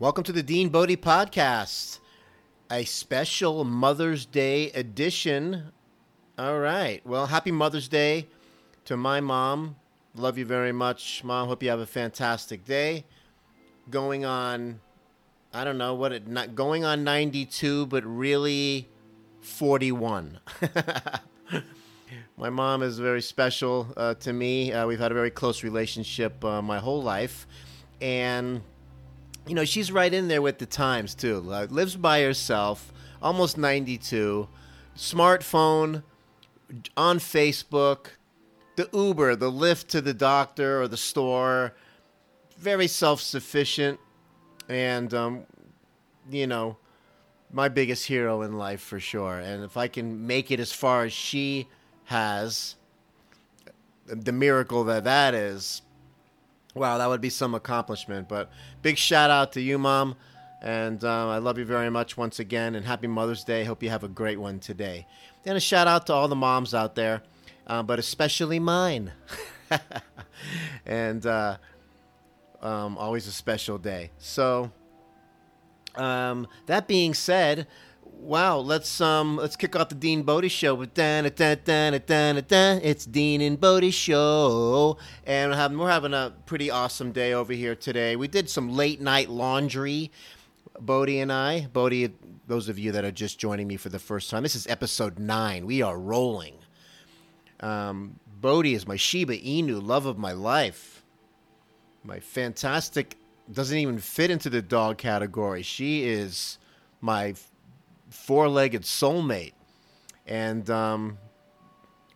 Welcome to the Dean Bodie Podcast, a special Mother's Day edition. All right. Well, happy Mother's Day to my mom. Love you very much, Mom. Hope you have a fantastic day. Going on, I don't know what it, not going on 92, but really 41. my mom is very special uh, to me. Uh, we've had a very close relationship uh, my whole life. And you know, she's right in there with the times too. Like, lives by herself, almost 92, smartphone, on Facebook, the Uber, the Lyft to the doctor or the store, very self sufficient, and, um, you know, my biggest hero in life for sure. And if I can make it as far as she has, the miracle that that is, wow, that would be some accomplishment. But big shout out to you, Mom. And uh, I love you very much once again. And happy Mother's Day. Hope you have a great one today. And a shout out to all the moms out there, uh, but especially mine. and uh, um, always a special day. So, um, that being said, wow, let's um let's kick off the Dean Bodie show with dan dan dan dan dan. It's Dean and Bodie show, and we're having, we're having a pretty awesome day over here today. We did some late night laundry, Bodie and I. Bodie, those of you that are just joining me for the first time, this is episode nine. We are rolling. Um, Bodie is my Shiba Inu, love of my life. My fantastic doesn't even fit into the dog category. She is my four-legged soulmate, and um,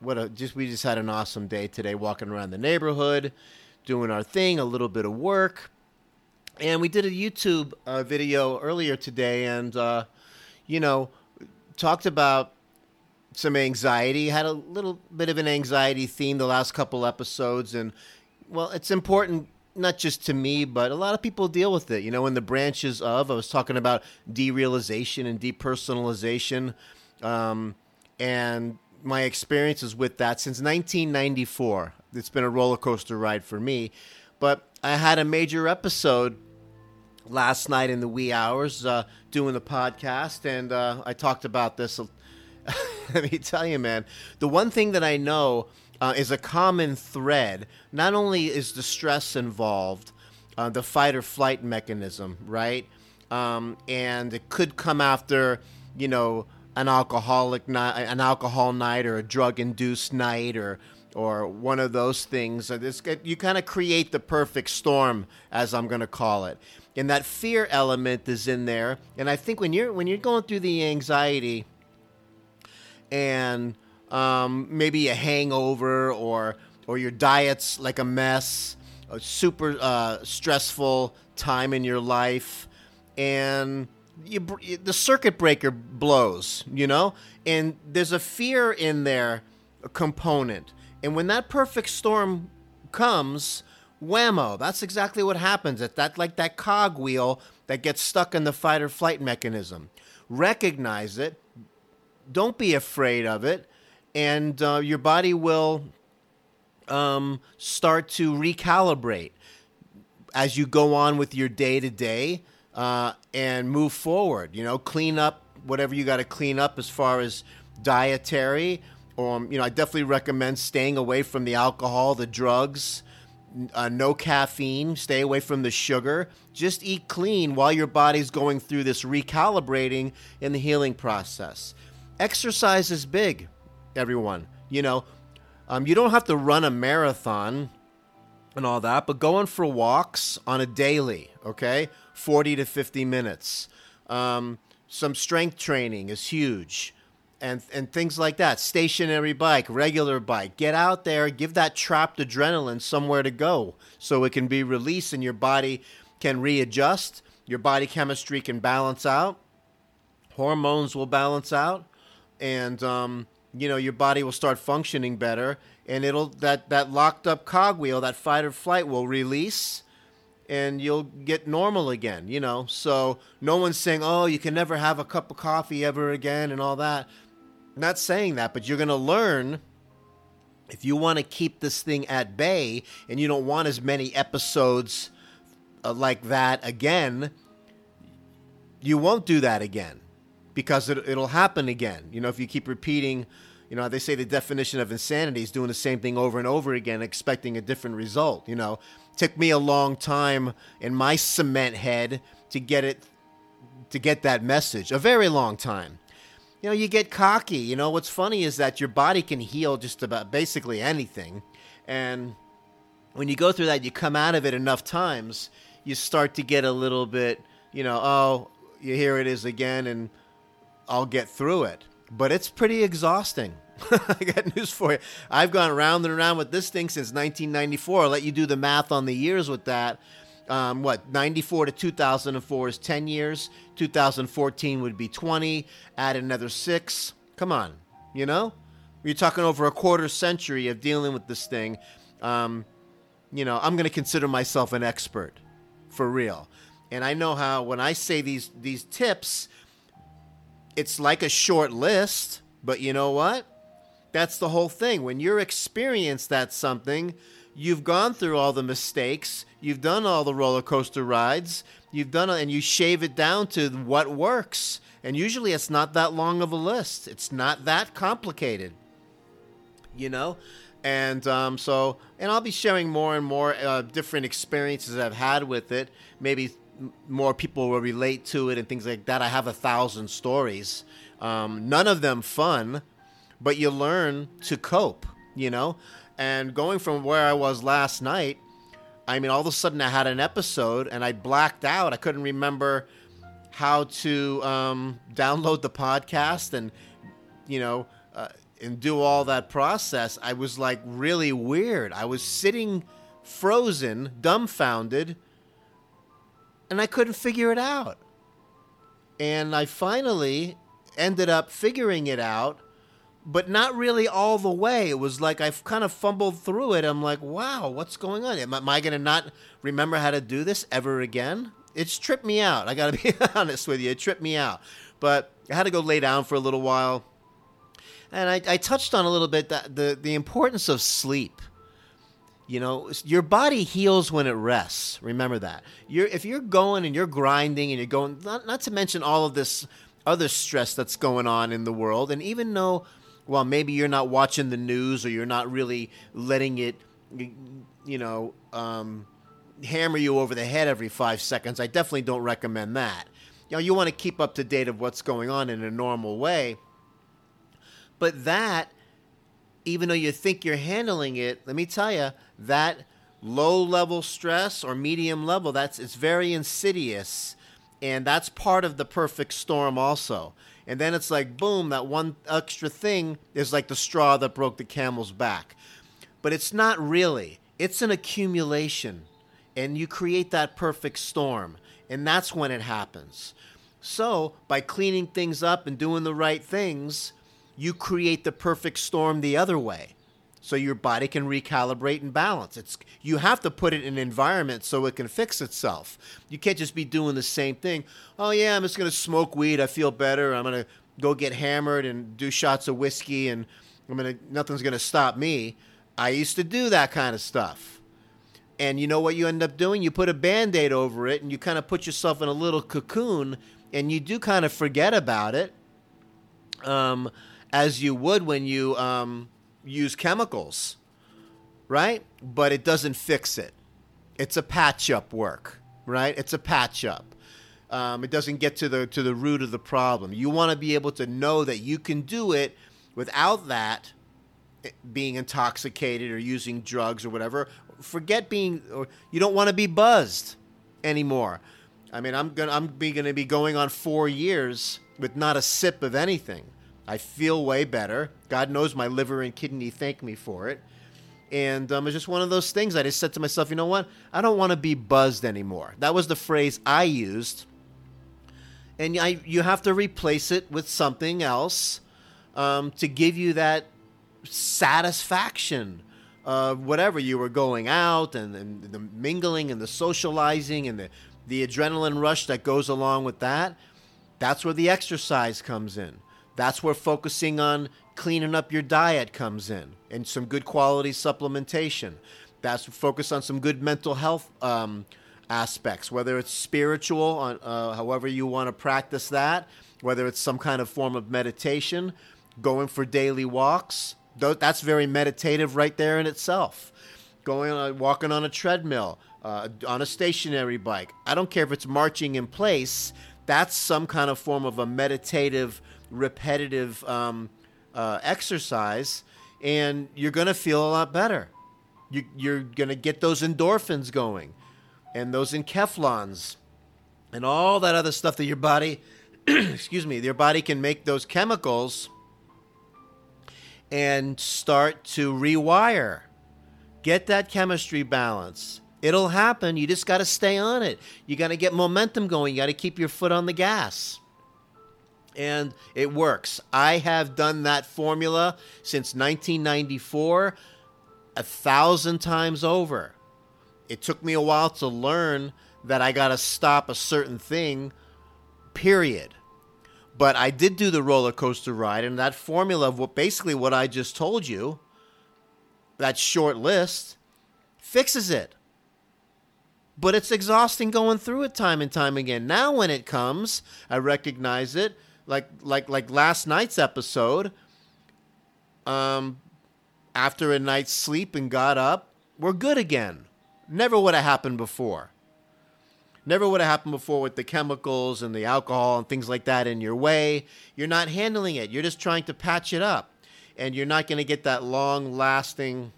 what a just we just had an awesome day today, walking around the neighborhood, doing our thing, a little bit of work, and we did a YouTube uh, video earlier today, and uh, you know, talked about some anxiety. Had a little bit of an anxiety theme the last couple episodes, and well, it's important not just to me, but a lot of people deal with it. You know, in the branches of, I was talking about derealization and depersonalization, um, and my experiences with that since 1994. It's been a roller coaster ride for me, but I had a major episode last night in the wee hours uh, doing the podcast, and uh, I talked about this. Let me tell you, man, the one thing that I know uh, is a common thread. Not only is the stress involved, uh, the fight or flight mechanism, right? Um, and it could come after, you know, an alcoholic night, an alcohol night, or a drug-induced night, or or one of those things. This, you kind of create the perfect storm, as I'm going to call it. And that fear element is in there. And I think when you're when you're going through the anxiety and um, maybe a hangover or or your diet's like a mess, a super uh, stressful time in your life, and you, the circuit breaker blows, you know, and there's a fear in there a component, and when that perfect storm comes, whammo, that's exactly what happens. At that like that cogwheel that gets stuck in the fight or flight mechanism. Recognize it. Don't be afraid of it and uh, your body will um, start to recalibrate as you go on with your day to day and move forward. You know, clean up whatever you got to clean up as far as dietary. Um, you know, I definitely recommend staying away from the alcohol, the drugs, uh, no caffeine, stay away from the sugar. Just eat clean while your body's going through this recalibrating in the healing process. Exercise is big everyone. You know, um, you don't have to run a marathon and all that, but going for walks on a daily, okay, 40 to 50 minutes. Um, some strength training is huge. And, and things like that. Stationary bike, regular bike. Get out there, give that trapped adrenaline somewhere to go so it can be released and your body can readjust. Your body chemistry can balance out. Hormones will balance out. And um, you know your body will start functioning better and it'll that that locked up cogwheel that fight or flight will release and you'll get normal again you know? So no one's saying oh you can never have a cup of coffee ever again and all that. I'm not saying that but you're going to learn if you want to keep this thing at bay and you don't want as many episodes uh, like that again you won't do that again because it, it'll happen again. You know, if you keep repeating, you know, they say the definition of insanity is doing the same thing over and over again, expecting a different result. You know, took me a long time in my cement head to get it, to get that message, a very long time. You know, you get cocky. You know, what's funny is that your body can heal just about basically anything. And when you go through that, you come out of it enough times, you start to get a little bit, you know, oh, you hear it is again, and I'll get through it. But it's pretty exhausting. I got news for you. I've gone round and around with this thing since 1994. I'll let you do the math on the years with that. Um, what 94 to 2004 is 10 years 2014 would be 20 add another six come on you know you're talking over a quarter century of dealing with this thing um, you know i'm going to consider myself an expert for real and i know how when i say these these tips it's like a short list but you know what that's the whole thing when you're experienced at something you've gone through all the mistakes, you've done all the roller coaster rides, you've done and you shave it down to what works. And usually it's not that long of a list. It's not that complicated. You know? And um, so, and I'll be sharing more and more uh, different experiences I've had with it. Maybe more people will relate to it and things like that. I have a thousand stories. Um, none of them fun, but you learn to cope, you know? And going from where I was last night, I mean, all of a sudden I had an episode and I blacked out. I couldn't remember how to um, download the podcast and, you know, uh, and do all that process. I was like really weird. I was sitting frozen, dumbfounded, and I couldn't figure it out. And I finally ended up figuring it out but not really all the way. It was like I've kind of fumbled through it. I'm like, wow, what's going on? Am, am I going to not remember how to do this ever again? It's tripped me out. I got to be honest with you. It tripped me out. But I had to go lay down for a little while. And I, I touched on a little bit that the, the importance of sleep. You know, your body heals when it rests. Remember that. You're, if you're going and you're grinding and you're going, not, not to mention all of this other stress that's going on in the world, and even though well, maybe you're not watching the news or you're not really letting it, you know, um, hammer you over the head every five seconds. I definitely don't recommend that. You know, you want to keep up to date of what's going on in a normal way. But that, even though you think you're handling it, let me tell you, that low level stress or medium level, that's it's very insidious. And that's part of the perfect storm also. And then it's like boom that one extra thing is like the straw that broke the camel's back. But it's not really. It's an accumulation. And you create that perfect storm. And that's when it happens. So by cleaning things up and doing the right things you create the perfect storm the other way so your body can recalibrate and balance. It's you have to put it in an environment so it can fix itself. You can't just be doing the same thing. Oh yeah, I'm just gonna smoke weed. I feel better. I'm gonna go get hammered and do shots of whiskey, and I'm gonna nothing's gonna stop me. I used to do that kind of stuff. And you know what you end up doing? You put a band aid over it and you kind of put yourself in a little cocoon and you do kind of forget about it um, as you would when you um, use chemicals, right? But it doesn't fix it. It's a patch up work, right? It's a patch up. Um, it doesn't get to the to the root of the problem. You want to be able to know that you can do it without that eh, being intoxicated or using drugs or whatever. Forget being or you don't want to be buzzed anymore. I mean, I'm gonna I'm be, to be going on four years with not a sip of anything. I feel way better. God knows my liver and kidney thank me for it. And um, it's just one of those things. I just said to myself, you know what? I don't want to be buzzed anymore. That was the phrase I used. And I, you have to replace it with something else um, to give you that satisfaction of whatever you were going out and, and the mingling and the socializing and the, the adrenaline rush that goes along with that. That's where the exercise comes in. That's where focusing on cleaning up your diet comes in and some good quality supplementation. That's focus on some good mental health um, aspects, whether it's spiritual, uh, however you want to practice that, whether it's some kind of form of meditation, going for daily walks. That's very meditative right there in itself. Going on, walking on a treadmill, uh, on a stationary bike. I don't care if it's marching in place. That's some kind of form of a meditative, repetitive um, uh, exercise, and you're going to feel a lot better. You, you're going to get those endorphins going and those enkephalins and all that other stuff that your body, excuse me, your body can make those chemicals and start to rewire. Get that chemistry balance. It'll happen. You just got to stay on it. You got to get momentum going. You got to keep your foot on the gas. And it works. I have done that formula since 1994 a thousand times over. It took me a while to learn that I got to stop a certain thing, period. But I did do the roller coaster ride, and that formula of what basically what I just told you, that short list, fixes it. But it's exhausting going through it time and time again. Now when it comes, I recognize it. Like like like last night's episode. Um after a night's sleep and got up, we're good again. Never would have happened before. Never would have happened before with the chemicals and the alcohol and things like that in your way. You're not handling it. You're just trying to patch it up. And you're not going to get that long lasting,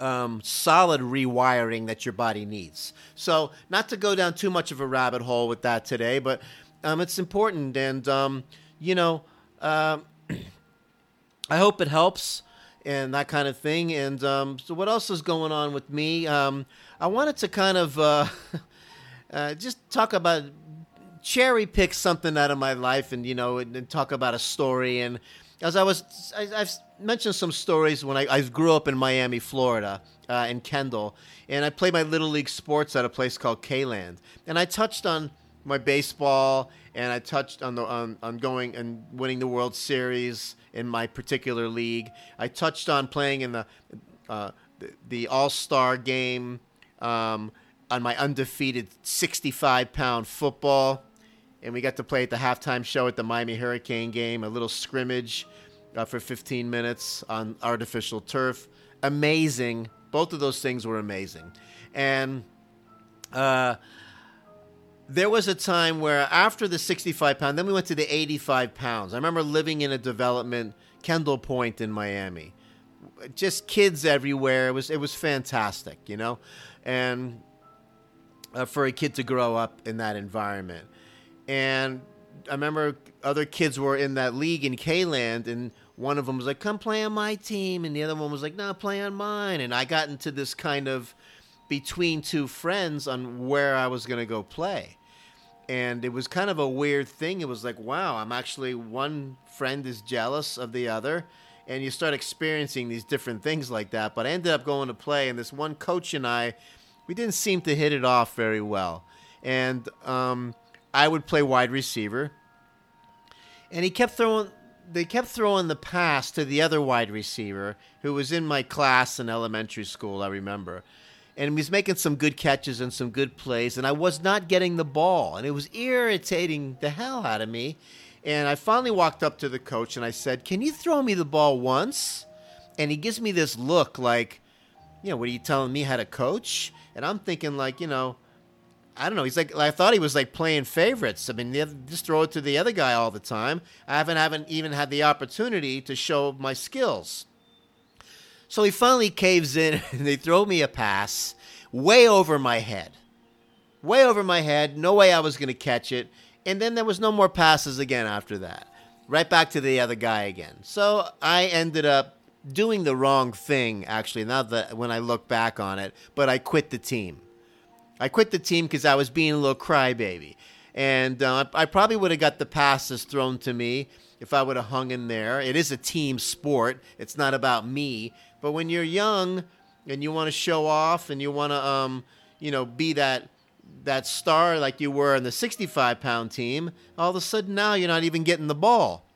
um, solid rewiring that your body needs. So, not to go down too much of a rabbit hole with that today, but um, it's important. And, um, you know, uh, I hope it helps and that kind of thing. And um, so, what else is going on with me? Um, I wanted to kind of uh, uh, just talk about cherry pick something out of my life, and you know, and, and talk about a story. And as I was, I, have mentioned some stories when I, I, grew up in Miami, Florida, uh, in Kendall, and I played my little league sports at a place called K-Land, and I touched on my baseball, and I touched on the on, on going and winning the World Series in my particular league. I touched on playing in the uh, the, the All Star game um, on my undefeated 65 pound football, and we got to play at the halftime show at the Miami Hurricane game, a little scrimmage uh, for 15 minutes on artificial turf. Amazing. Both of those things were amazing, and. Uh, there was a time where after the 65 pound, then we went to the 85 pounds. I remember living in a development, Kendall Point in Miami. Just kids everywhere. It was it was fantastic, you know, and uh, for a kid to grow up in that environment. And I remember other kids were in that league in K-Land, and one of them was like, "Come play on my team," and the other one was like, "No, play on mine." And I got into this kind of between two friends on where I was going to go play and it was kind of a weird thing. It was like, wow, I'm actually one friend is jealous of the other, and you start experiencing these different things like that. But I ended up going to play, and this one coach and I, we didn't seem to hit it off very well, and um, I would play wide receiver, and he kept throwing. They kept throwing the pass to the other wide receiver who was in my class in elementary school. I remember and he was making some good catches and some good plays, and I was not getting the ball, and it was irritating the hell out of me. And I finally walked up to the coach and I said, "Can you throw me the ball once?" And he gives me this look like, you know, what are you telling me how to coach? And I'm thinking like, you know, I don't know. He's like, I thought he was like playing favorites. I mean, just throw it to the other guy all the time. I haven't haven't even had the opportunity to show my skills. So he finally caves in and they throw me a pass way over my head. Way over my head. No way I was going to catch it. And then there was no more passes again after that. Right back to the other guy again. So I ended up doing the wrong thing, actually, not that when I look back on it, but I quit the team. I quit the team because I was being a little crybaby. And uh, I probably would have got the passes thrown to me if I would have hung in there. It is a team sport, it's not about me. But when you're young and you want to show off and you want to, um, you know, be that that star like you were in the 65 pound team, all of a sudden now you're not even getting the ball.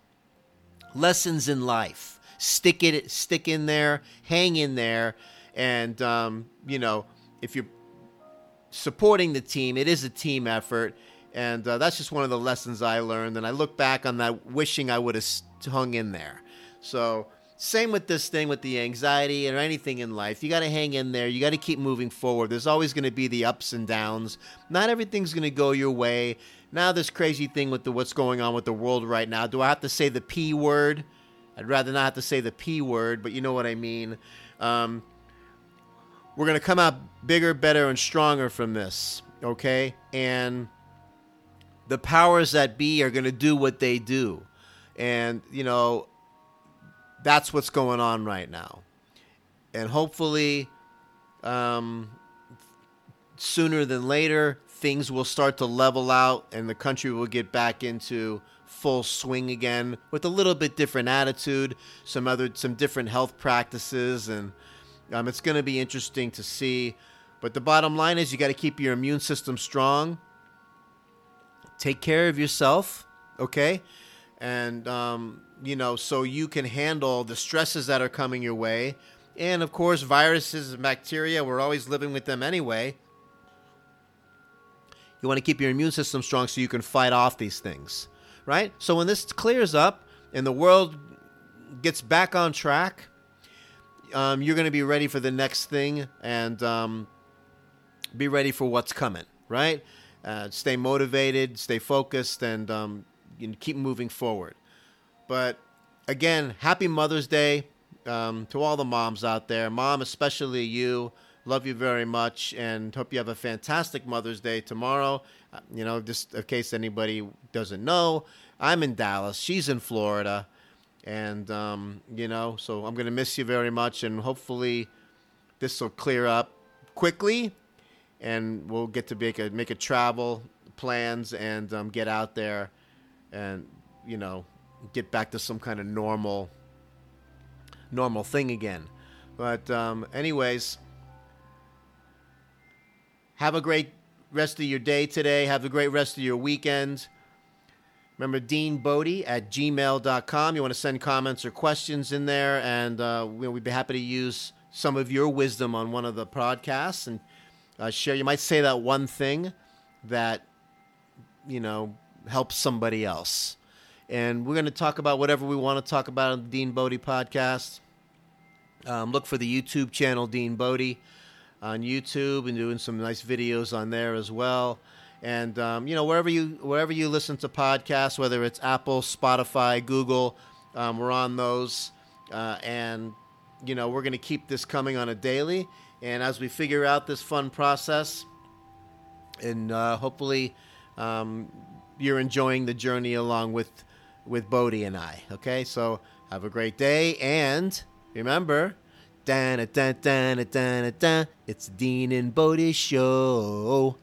Lessons in life: stick it, stick in there, hang in there, and um, you know, if you're supporting the team. It is a team effort. And uh, that's just one of the lessons I learned. And I look back on that wishing I would have hung in there. So, same with this thing with the anxiety or anything in life. You got to hang in there. You got to keep moving forward. There's always going to be the ups and downs. Not everything's going to go your way. Now, this crazy thing with the, what's going on with the world right now. Do I have to say the P word? I'd rather not have to say the P word, but you know what I mean. Um, we're going to come out bigger, better, and stronger from this, okay? And the powers that be are going to do what they do. And, you know, that's what's going on right now. And hopefully, um, sooner than later, things will start to level out and the country will get back into full swing again with a little bit different attitude, some other, some different health practices. And um, it's going to be interesting to see. But the bottom line is you got to keep your immune system strong. Take care of yourself, okay? And um, you know, so you can handle the stresses that are coming your way. And of course, viruses and bacteria, we're always living with them anyway. You want to keep your immune system strong so you can fight off these things, right? So when this clears up and the world gets back on track, um, you're going to be ready for the next thing and um, be ready for what's coming, right? Uh, stay motivated, stay focused, and um, you know, keep moving forward. But again, happy Mother's Day um, to all the moms out there. Mom, especially you. Love you very much and hope you have a fantastic Mother's Day tomorrow. Uh, you know, just in case anybody doesn't know, I'm in Dallas. She's in Florida. And, um, you know, so I'm going to miss you very much. And hopefully this will clear up quickly and we'll get to make a, make a travel plans and um, get out there and, you know, get back to some kind of normal normal thing again. But um, anyways, have a great rest of your day today. Have a great rest of your weekend. Remember, Dean Bodie at gmail.com. You want to send comments or questions in there, and uh, we'd be happy to use some of your wisdom on one of the podcasts and uh, share. You might say that one thing that, you know, helps somebody else and we're going to talk about whatever we want to talk about on the Dean Bodie podcast. Um, look for the YouTube channel Dean Bodie on YouTube and doing some nice videos on there as well. And um, you know wherever you wherever you listen to podcasts, whether it's Apple, Spotify, Google, um, we're on those. Uh, and you know we're going to keep this coming on a daily. And as we figure out this fun process, and uh, hopefully um, you're enjoying the journey along with with Bodie and I. Okay, so have a great day and remember, dan dan dan dan. It's Dean and Bodie show.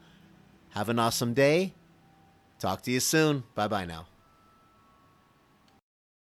Have an awesome day. Talk to you soon. Bye bye now.